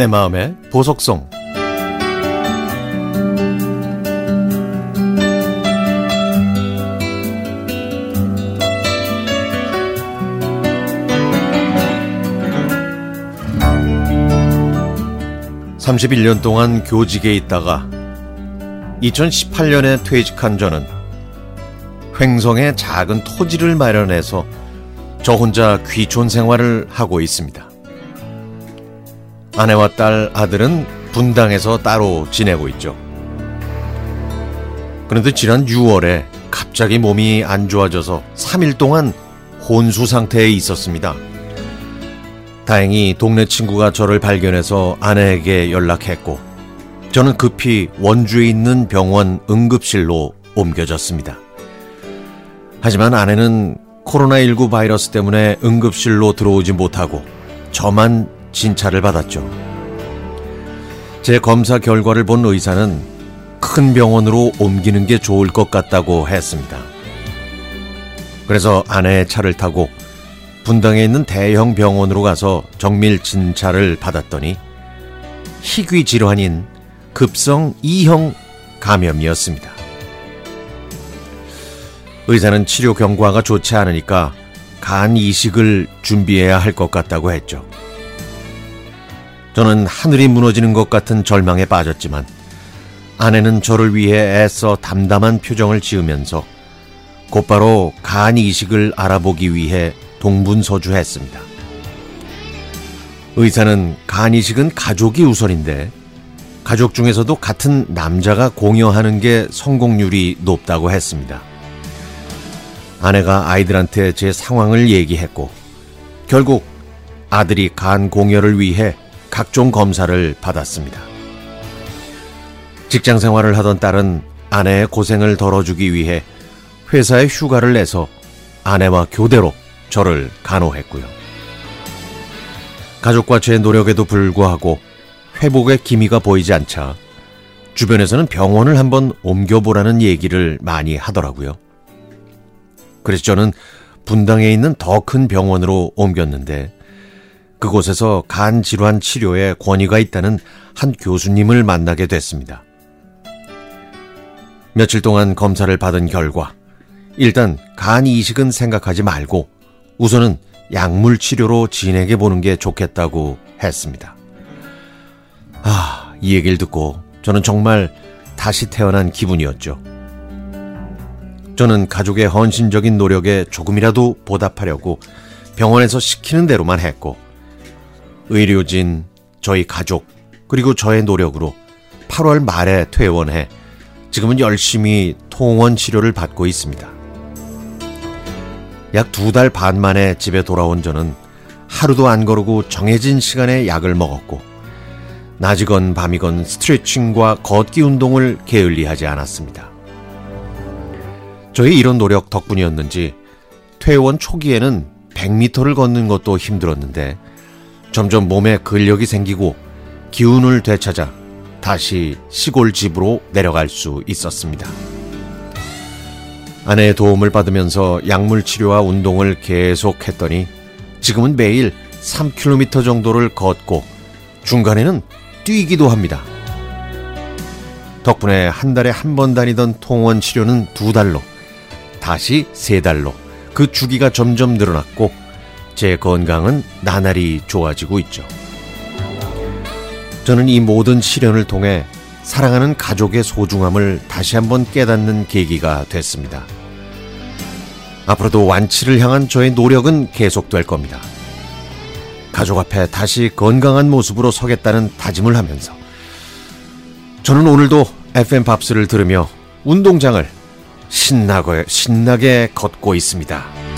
내 마음의 보석성 31년 동안 교직에 있다가 2018년에 퇴직한 저는 횡성에 작은 토지를 마련해서 저 혼자 귀촌 생활을 하고 있습니다. 아내와 딸, 아들은 분당에서 따로 지내고 있죠. 그런데 지난 6월에 갑자기 몸이 안 좋아져서 3일 동안 혼수 상태에 있었습니다. 다행히 동네 친구가 저를 발견해서 아내에게 연락했고, 저는 급히 원주에 있는 병원 응급실로 옮겨졌습니다. 하지만 아내는 코로나19 바이러스 때문에 응급실로 들어오지 못하고 저만 진찰을 받았죠. 제 검사 결과를 본 의사는 큰 병원으로 옮기는 게 좋을 것 같다고 했습니다. 그래서 아내의 차를 타고 분당에 있는 대형 병원으로 가서 정밀 진찰을 받았더니 희귀 질환인 급성 E형 감염이었습니다. 의사는 치료 경과가 좋지 않으니까 간 이식을 준비해야 할 것 같다고 했죠. 저는 하늘이 무너지는 것 같은 절망에 빠졌지만 아내는 저를 위해 애써 담담한 표정을 지으면서 곧바로 간 이식을 알아보기 위해 동분서주했습니다. 의사는 간 이식은 가족이 우선인데 가족 중에서도 같은 남자가 공여하는 게 성공률이 높다고 했습니다. 아내가 아이들한테 제 상황을 얘기했고 결국 아들이 간 공여를 위해 각종 검사를 받았습니다. 직장 생활을 하던 딸은 아내의 고생을 덜어주기 위해 회사에 휴가를 내서 아내와 교대로 저를 간호했고요. 가족과 제 노력에도 불구하고 회복의 기미가 보이지 않자 주변에서는 병원을 한번 옮겨보라는 얘기를 많이 하더라고요. 그래서 저는 분당에 있는 더 큰 병원으로 옮겼는데 그곳에서 간 질환 치료에 권위가 있다는 한 교수님을 만나게 됐습니다. 며칠 동안 검사를 받은 결과 일단 간 이식은 생각하지 말고 우선은 약물 치료로 진행해 보는 게 좋겠다고 했습니다. 아, 이 얘기를 듣고 저는 정말 다시 태어난 기분이었죠. 저는 가족의 헌신적인 노력에 조금이라도 보답하려고 병원에서 시키는 대로만 했고, 의료진, 저희 가족, 그리고 저의 노력으로 8월 말에 퇴원해 지금은 열심히 통원 치료를 받고 있습니다. 약 두 달 반 만에 집에 돌아온 저는 하루도 안 거르고 정해진 시간에 약을 먹었고, 낮이건 밤이건 스트레칭과 걷기 운동을 게을리하지 않았습니다. 저의 이런 노력 덕분이었는지 퇴원 초기에는 100m를 걷는 것도 힘들었는데 점점 몸에 근력이 생기고 기운을 되찾아 다시 시골 집으로 내려갈 수 있었습니다. 아내의 도움을 받으면서 약물 치료와 운동을 계속 했더니 지금은 매일 3km 정도를 걷고 중간에는 뛰기도 합니다. 덕분에 한 달에 한 번 다니던 통원 치료는 두 달로, 다시 세 달로 그 주기가 점점 늘어났고 제 건강은 나날이 좋아지고 있죠. 저는 이 모든 시련을 통해 사랑하는 가족의 소중함을 다시 한번 깨닫는 계기가 됐습니다. 앞으로도 완치를 향한 저의 노력은 계속될 겁니다. 가족 앞에 다시 건강한 모습으로 서겠다는 다짐을 하면서 저는 오늘도 FM 밥스를 들으며 운동장을 신나게, 신나게 걷고 있습니다.